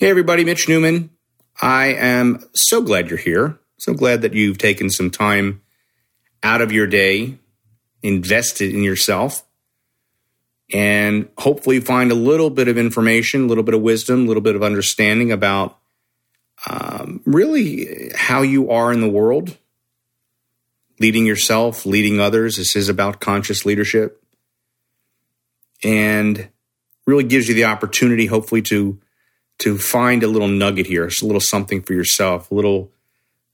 Hey, everybody, Mitch Newman. I am so glad you're here. So glad that you've taken some time out of your day, invested in yourself, and hopefully find a little bit of information, a little bit of wisdom, a little bit of understanding about um, really how you are in the world, leading yourself, leading others. This is about conscious leadership. And really gives you the opportunity, hopefully, to to find a little nugget here, a little something for yourself, a little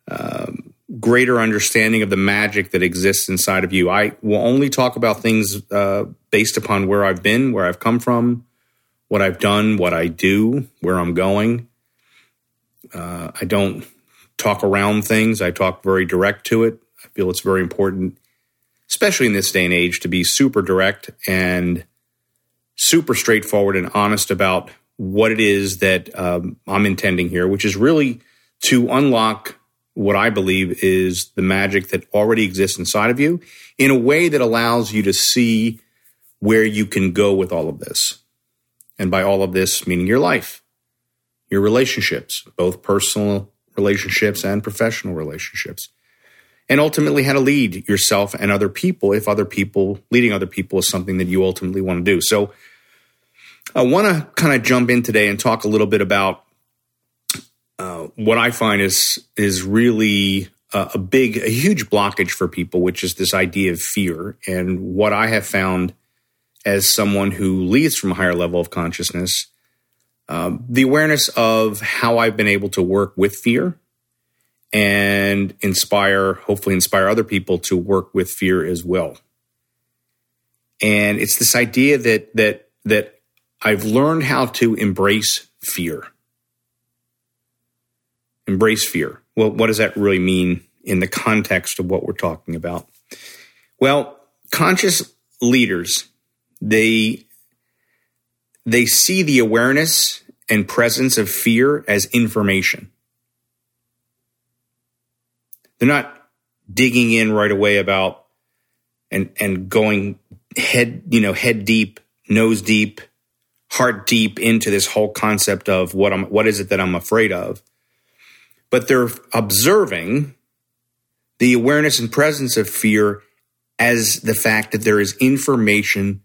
um, greater understanding of the magic that exists inside of you. I will only talk about things uh, based upon where I've been, where I've come from, what I've done, what I do, where I'm going. Uh, I don't talk around things. I talk very direct to it. I feel it's very important, especially in this day and age, to be super direct and super straightforward and honest about what it is that um, I'm intending here, which is really to unlock what I believe is the magic that already exists inside of you in a way that allows you to see where you can go with all of this. And by all of this, meaning your life, your relationships, both personal relationships and professional relationships. And ultimately, how to lead yourself and other people if other people, leading other people is something that you ultimately want to do. So, I want to kind of jump in today and talk a little bit about uh, what I find is is really a, a big, a huge blockage for people, which is this idea of fear. And what I have found as someone who leads from a higher level of consciousness, um, the awareness of how I've been able to work with fear and inspire, hopefully, inspire other people to work with fear as well. And it's this idea that that that I've learned how to embrace fear. Embrace fear. Well, what does that really mean in the context of what we're talking about? Well, conscious leaders, they they see the awareness and presence of fear as information. They're not digging in right away about and and going head, you know, head deep, nose deep heart deep into this whole concept of what I'm what is it that I'm afraid of. But they're observing the awareness and presence of fear as the fact that there is information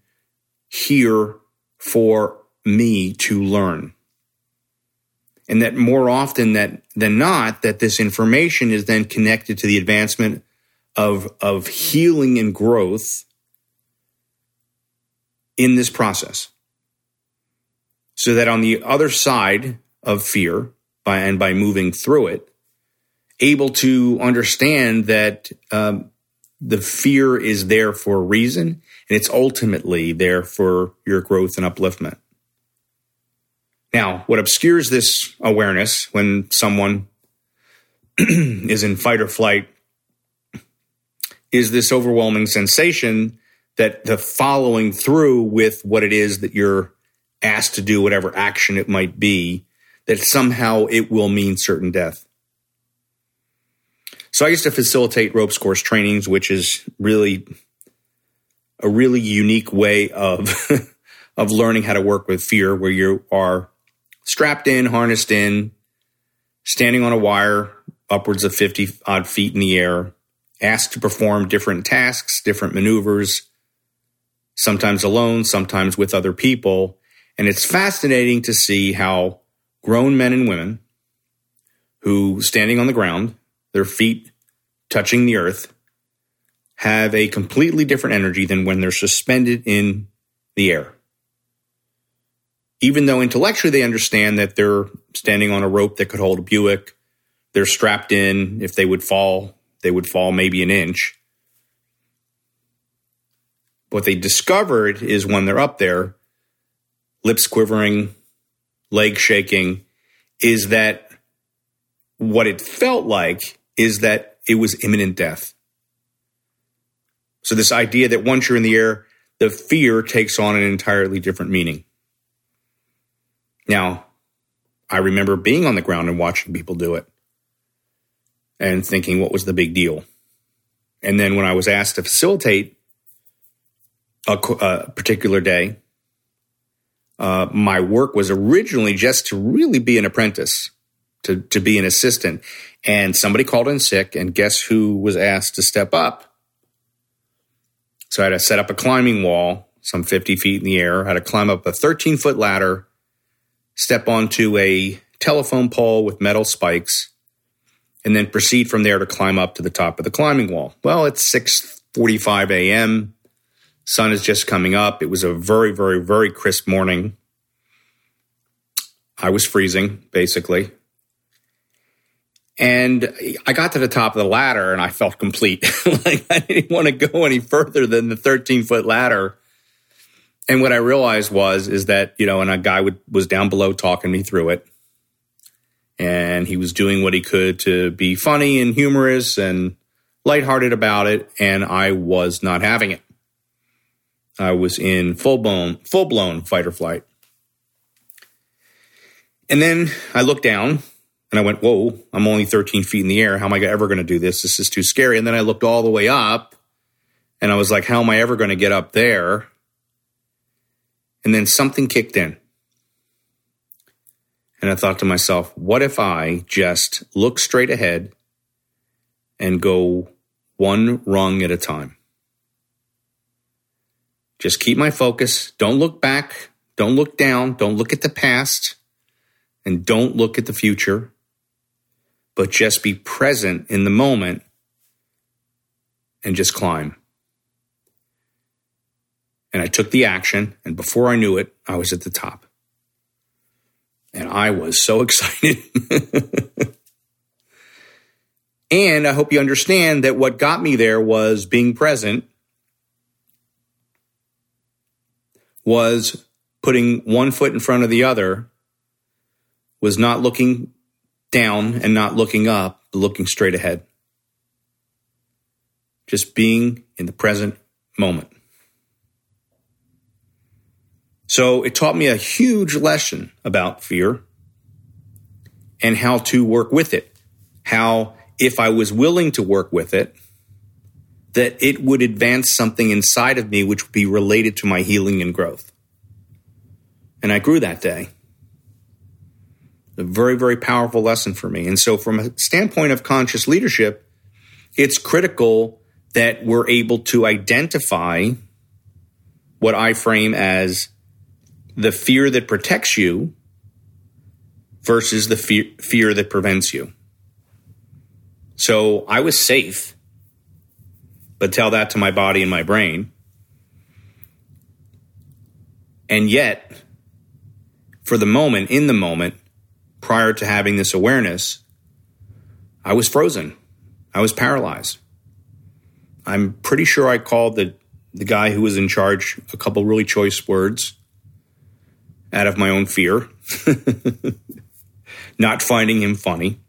here for me to learn. And that more often that, than not, that this information is then connected to the advancement of, of healing and growth in this process so that on the other side of fear by and by moving through it able to understand that um, the fear is there for a reason and it's ultimately there for your growth and upliftment. Now what obscures this awareness when someone is in fight or flight is this overwhelming sensation that the following through with what it is that you're asked to do whatever action it might be, that somehow it will mean certain death. So I used to facilitate ropes course trainings, which is really a really unique way of of learning how to work with fear, where you are strapped in, harnessed in, standing on a wire upwards of 50 odd feet in the air, asked to perform different tasks, different maneuvers, sometimes alone, sometimes with other people, and it's fascinating to see how grown men and women who, standing on the ground, their feet touching the earth, have a completely different energy than when they're suspended in the air. Even though intellectually they understand that they're standing on a rope that could hold a Buick, they're strapped in. If they would fall, they would fall maybe an inch. What they discovered is when they're up there, lips quivering, legs shaking, is that what it felt like is that it was imminent death. So, this idea that once you're in the air, the fear takes on an entirely different meaning. Now, I remember being on the ground and watching people do it and thinking, what was the big deal? And then when I was asked to facilitate a, a uh, particular day, uh, my work was originally just to really be an apprentice, to, to be an assistant. And somebody called in sick, and guess who was asked to step up? So I had to set up a climbing wall, some 50 feet in the air. I had to climb up a 13 foot ladder, step onto a telephone pole with metal spikes, and then proceed from there to climb up to the top of the climbing wall. Well, it's 6:45 a.m. Sun is just coming up. It was a very, very, very crisp morning. I was freezing, basically. And I got to the top of the ladder and I felt complete. like I didn't want to go any further than the 13 foot ladder. And what I realized was, is that, you know, and a guy would, was down below talking me through it. And he was doing what he could to be funny and humorous and lighthearted about it. And I was not having it. I was in full blown, full blown fight or flight. And then I looked down and I went, whoa, I'm only 13 feet in the air. How am I ever going to do this? This is too scary. And then I looked all the way up and I was like, how am I ever going to get up there? And then something kicked in. And I thought to myself, what if I just look straight ahead and go one rung at a time? Just keep my focus. Don't look back. Don't look down. Don't look at the past. And don't look at the future but just be present in the moment and just climb. And I took the action, and before I knew it, I was at the top. And I was so excited. and I hope you understand that what got me there was being present, was putting one foot in front of the other, was not looking down and not looking up, looking straight ahead. Just being in the present moment. So it taught me a huge lesson about fear and how to work with it. How, if I was willing to work with it, that it would advance something inside of me which would be related to my healing and growth. And I grew that day a very, very powerful lesson for me. And so, from a standpoint of conscious leadership, it's critical that we're able to identify what I frame as the fear that protects you versus the fear, fear that prevents you. So I was safe, but tell that to my body and my brain. And yet, for the moment, in the moment, prior to having this awareness, I was frozen. I was paralyzed. I'm pretty sure I called the, the guy who was in charge a couple really choice words out of my own fear, not finding him funny.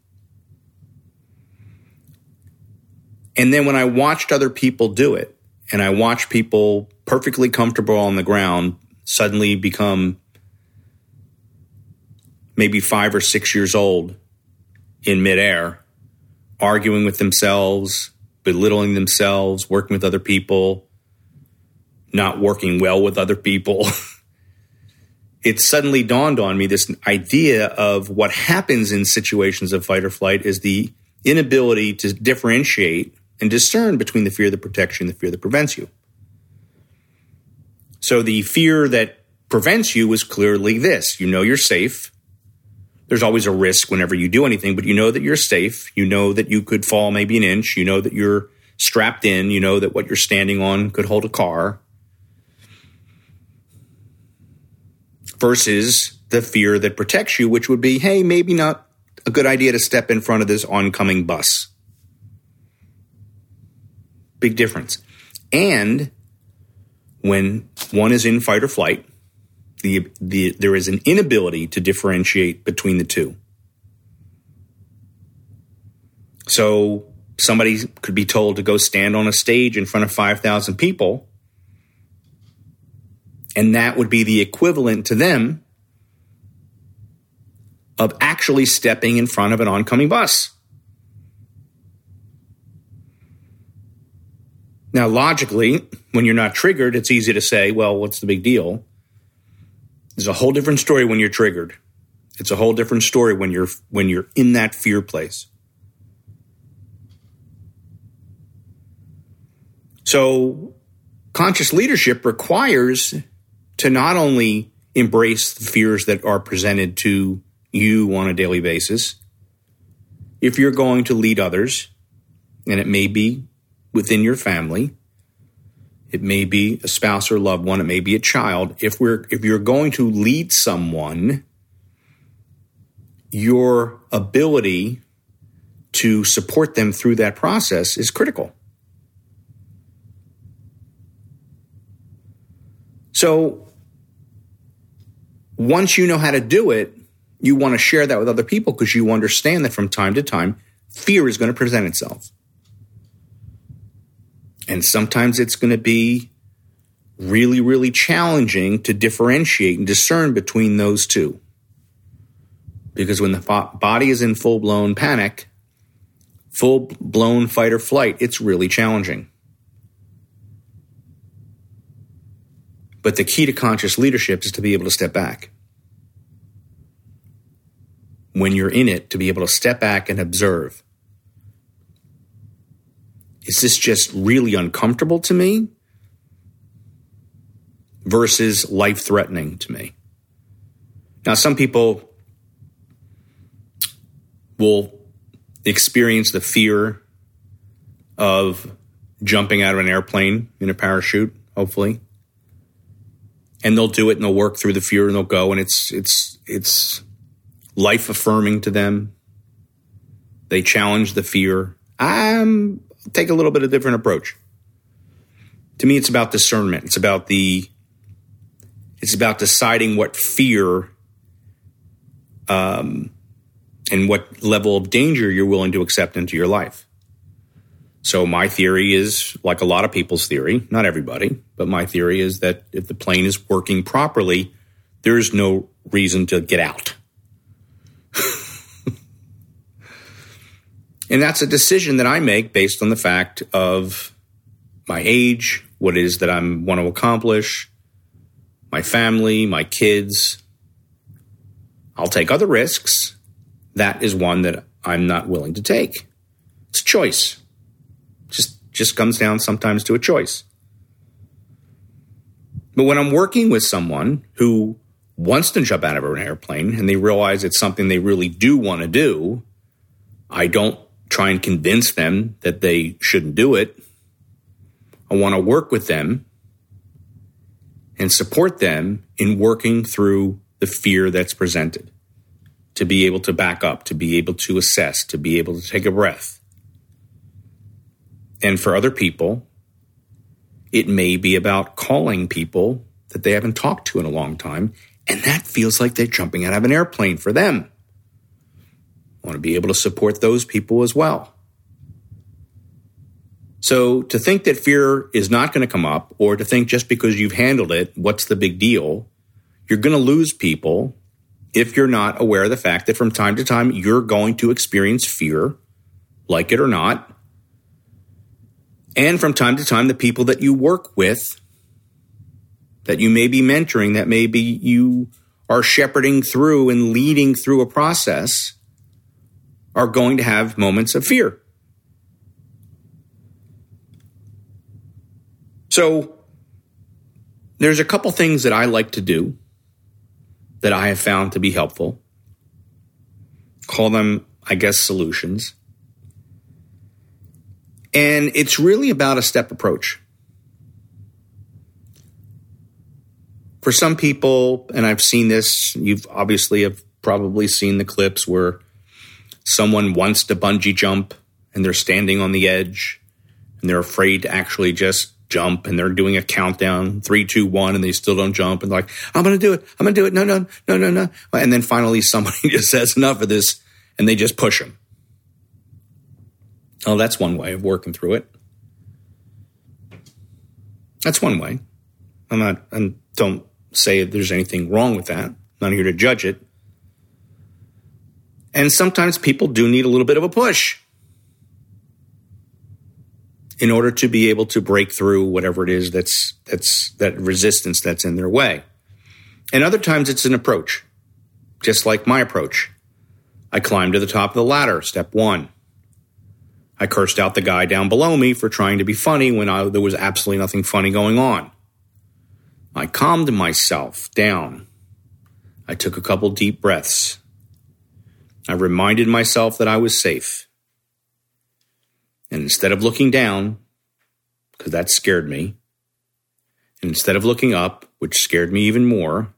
And then when I watched other people do it, and I watched people perfectly comfortable on the ground suddenly become maybe five or six years old in midair, arguing with themselves, belittling themselves, working with other people, not working well with other people. it suddenly dawned on me this idea of what happens in situations of fight or flight is the inability to differentiate and discern between the fear that protects you and the fear that prevents you. So the fear that prevents you is clearly this you know you're safe, there's always a risk whenever you do anything, but you know that you're safe. You know that you could fall maybe an inch. You know that you're strapped in. You know that what you're standing on could hold a car. Versus the fear that protects you, which would be, hey, maybe not a good idea to step in front of this oncoming bus. Big difference. And when one is in fight or flight, the, the, there is an inability to differentiate between the two. So somebody could be told to go stand on a stage in front of 5,000 people, and that would be the equivalent to them of actually stepping in front of an oncoming bus. Now, logically, when you're not triggered, it's easy to say, well, what's the big deal? There's a whole different story when you're triggered. It's a whole different story when you're when you're in that fear place. So conscious leadership requires to not only embrace the fears that are presented to you on a daily basis, if you're going to lead others, and it may be within your family, it may be a spouse or loved one. It may be a child. If we're, if you're going to lead someone, your ability to support them through that process is critical. So once you know how to do it, you want to share that with other people because you understand that from time to time, fear is going to present itself. And sometimes it's going to be really, really challenging to differentiate and discern between those two. Because when the body is in full blown panic, full blown fight or flight, it's really challenging. But the key to conscious leadership is to be able to step back. When you're in it, to be able to step back and observe is this just really uncomfortable to me versus life threatening to me? Now, some people will experience the fear of jumping out of an airplane in a parachute, hopefully. And they'll do it and they'll work through the fear and they'll go and it's it's it's life affirming to them. They challenge the fear. I'm take a little bit of different approach. To me, it's about discernment. It's about the, it's about deciding what fear, um, and what level of danger you're willing to accept into your life. So my theory is like a lot of people's theory, not everybody, but my theory is that if the plane is working properly, there's no reason to get out. And that's a decision that I make based on the fact of my age, what it is that I want to accomplish, my family, my kids. I'll take other risks. That is one that I'm not willing to take. It's a choice. Just just comes down sometimes to a choice. But when I'm working with someone who wants to jump out of an airplane and they realize it's something they really do want to do, I don't try and convince them that they shouldn't do it. I want to work with them and support them in working through the fear that's presented, to be able to back up, to be able to assess, to be able to take a breath. And for other people, it may be about calling people that they haven't talked to in a long time, and that feels like they're jumping out of an airplane for them. Want to be able to support those people as well. So to think that fear is not going to come up or to think just because you've handled it, what's the big deal? You're going to lose people if you're not aware of the fact that from time to time you're going to experience fear, like it or not. And from time to time, the people that you work with, that you may be mentoring, that maybe you are shepherding through and leading through a process, are going to have moments of fear. So there's a couple things that I like to do that I have found to be helpful. call them, I guess, solutions. And it's really about a step approach. For some people, and I've seen this, you've obviously have probably seen the clips where someone wants to bungee jump and they're standing on the edge and they're afraid to actually just jump and they're doing a countdown three, two, one, and they still don't jump and like, I'm to do it. I'm to do it. No, no, no, no, no. And then finally somebody just says enough of this and they just push them. Oh, that's one way of working through it. That's one way. I'm not, and don't say there's anything wrong with that. I'm not here to judge it. And sometimes people do need a little bit of a push in order to be able to break through whatever it is that's that's that resistance that's in their way. And other times it's an approach, just like my approach. I climbed to the top of the ladder, step one. I cursed out the guy down below me for trying to be funny when I, there was absolutely nothing funny going on. I calmed myself down. I took a couple deep breaths. I reminded myself that I was safe. And instead of looking down, because that scared me, and instead of looking up, which scared me even more,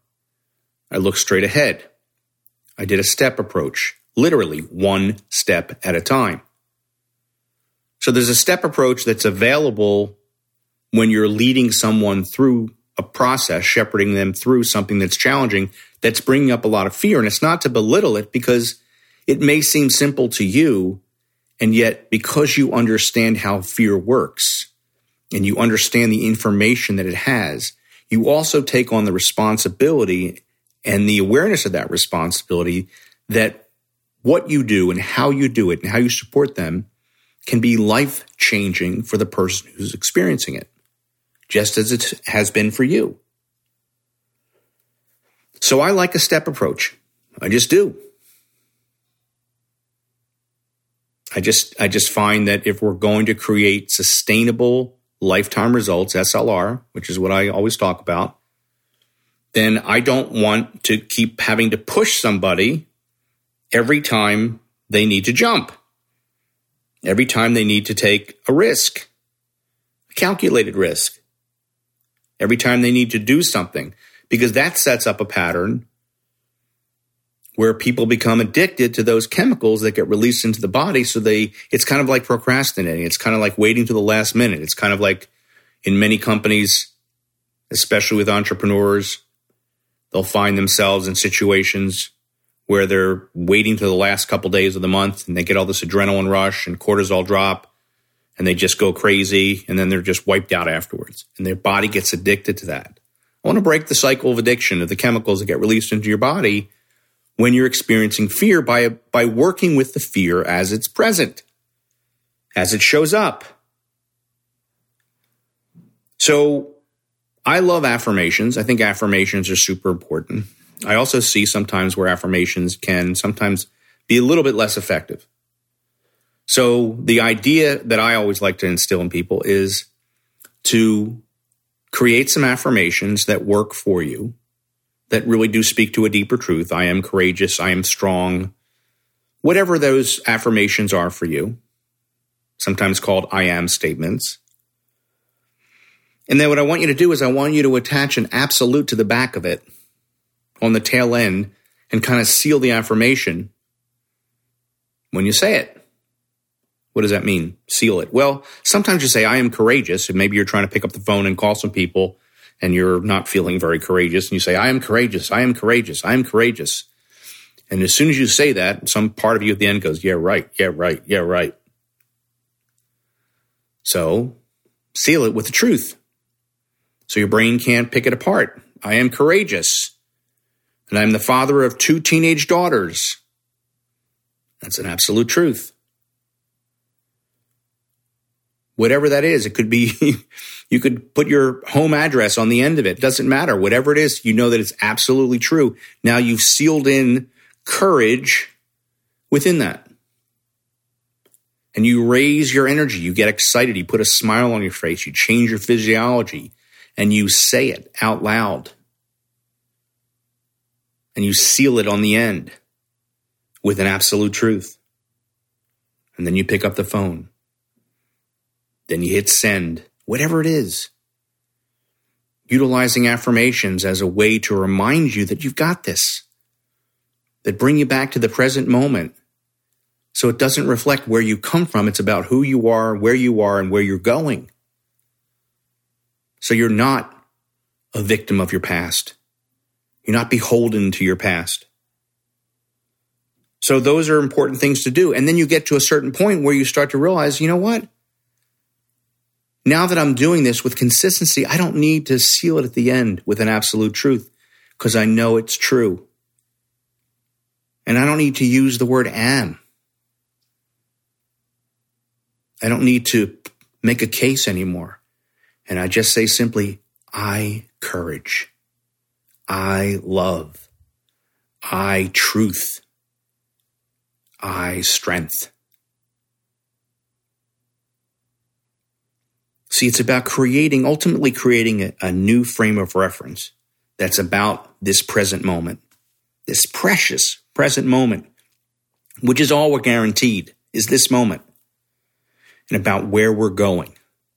I looked straight ahead. I did a step approach, literally one step at a time. So there's a step approach that's available when you're leading someone through a process, shepherding them through something that's challenging, that's bringing up a lot of fear. And it's not to belittle it because it may seem simple to you, and yet, because you understand how fear works and you understand the information that it has, you also take on the responsibility and the awareness of that responsibility that what you do and how you do it and how you support them can be life changing for the person who's experiencing it, just as it has been for you. So I like a step approach. I just do. I just I just find that if we're going to create sustainable lifetime results, SLR, which is what I always talk about, then I don't want to keep having to push somebody every time they need to jump. Every time they need to take a risk, a calculated risk. Every time they need to do something, because that sets up a pattern where people become addicted to those chemicals that get released into the body. So they, it's kind of like procrastinating. It's kind of like waiting to the last minute. It's kind of like in many companies, especially with entrepreneurs, they'll find themselves in situations where they're waiting to the last couple days of the month and they get all this adrenaline rush and cortisol drop and they just go crazy and then they're just wiped out afterwards and their body gets addicted to that. I want to break the cycle of addiction of the chemicals that get released into your body when you're experiencing fear by, by working with the fear as it's present, as it shows up. So I love affirmations. I think affirmations are super important. I also see sometimes where affirmations can sometimes be a little bit less effective. So the idea that I always like to instill in people is to create some affirmations that work for you that really do speak to a deeper truth. I am courageous. I am strong. Whatever those affirmations are for you, sometimes called I am statements. And then what I want you to do is I want you to attach an absolute to the back of it on the tail end and kind of seal the affirmation when you say it. What does that mean? Seal it. Well, sometimes you say, I am courageous, and maybe you're trying to pick up the phone and call some people and you're not feeling very courageous and you say, I am courageous, I am courageous, I am courageous. And as soon as you say that, some part of you at the end goes, Yeah, right, yeah, right, yeah, right. So seal it with the truth. So your brain can't pick it apart. I am courageous. And I'm the father of two teenage daughters. That's an absolute truth. Whatever that is, it could be You could put your home address on the end of it. Doesn't matter. Whatever it is, you know that it's absolutely true. Now you've sealed in courage within that. And you raise your energy. You get excited. You put a smile on your face. You change your physiology and you say it out loud. And you seal it on the end with an absolute truth. And then you pick up the phone. Then you hit send, whatever it is. Utilizing affirmations as a way to remind you that you've got this, that bring you back to the present moment. So it doesn't reflect where you come from. It's about who you are, where you are, and where you're going. So you're not a victim of your past. You're not beholden to your past. So those are important things to do. And then you get to a certain point where you start to realize, you know what? Now that I'm doing this with consistency, I don't need to seal it at the end with an absolute truth because I know it's true. And I don't need to use the word am. I don't need to make a case anymore. And I just say simply, I courage. I love. I truth. I strength. See, it's about creating, ultimately creating a, a, new frame of reference that's about this present moment, this precious present moment, which is all we're guaranteed, is this moment, and about where we're going.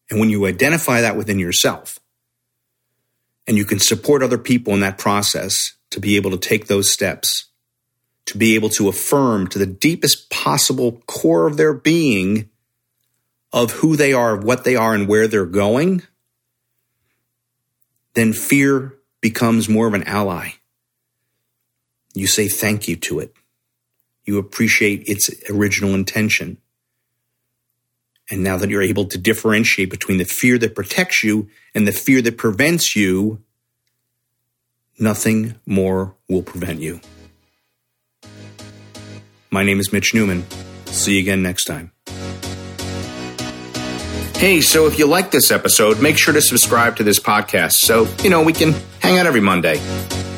And when you identify that within yourself, and you can support other people in that process to be able to take those steps, to be able to affirm to the deepest possible core of their being of who they are, what they are, and where they're going, then fear becomes more of an ally. You say thank you to it. You appreciate its original intention. And now that you're able to differentiate between the fear that protects you and the fear that prevents you, nothing more will prevent you. My name is Mitch Newman. See you again next time. Hey, so if you like this episode, make sure to subscribe to this podcast so, you know, we can hang out every Monday.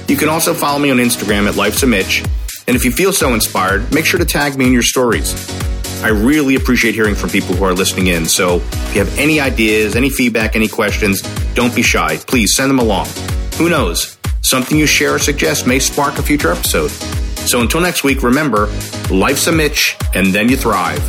You can also follow me on Instagram at Life's a Mitch. And if you feel so inspired, make sure to tag me in your stories. I really appreciate hearing from people who are listening in. So if you have any ideas, any feedback, any questions, don't be shy. Please send them along. Who knows? Something you share or suggest may spark a future episode. So until next week, remember life's a Mitch, and then you thrive.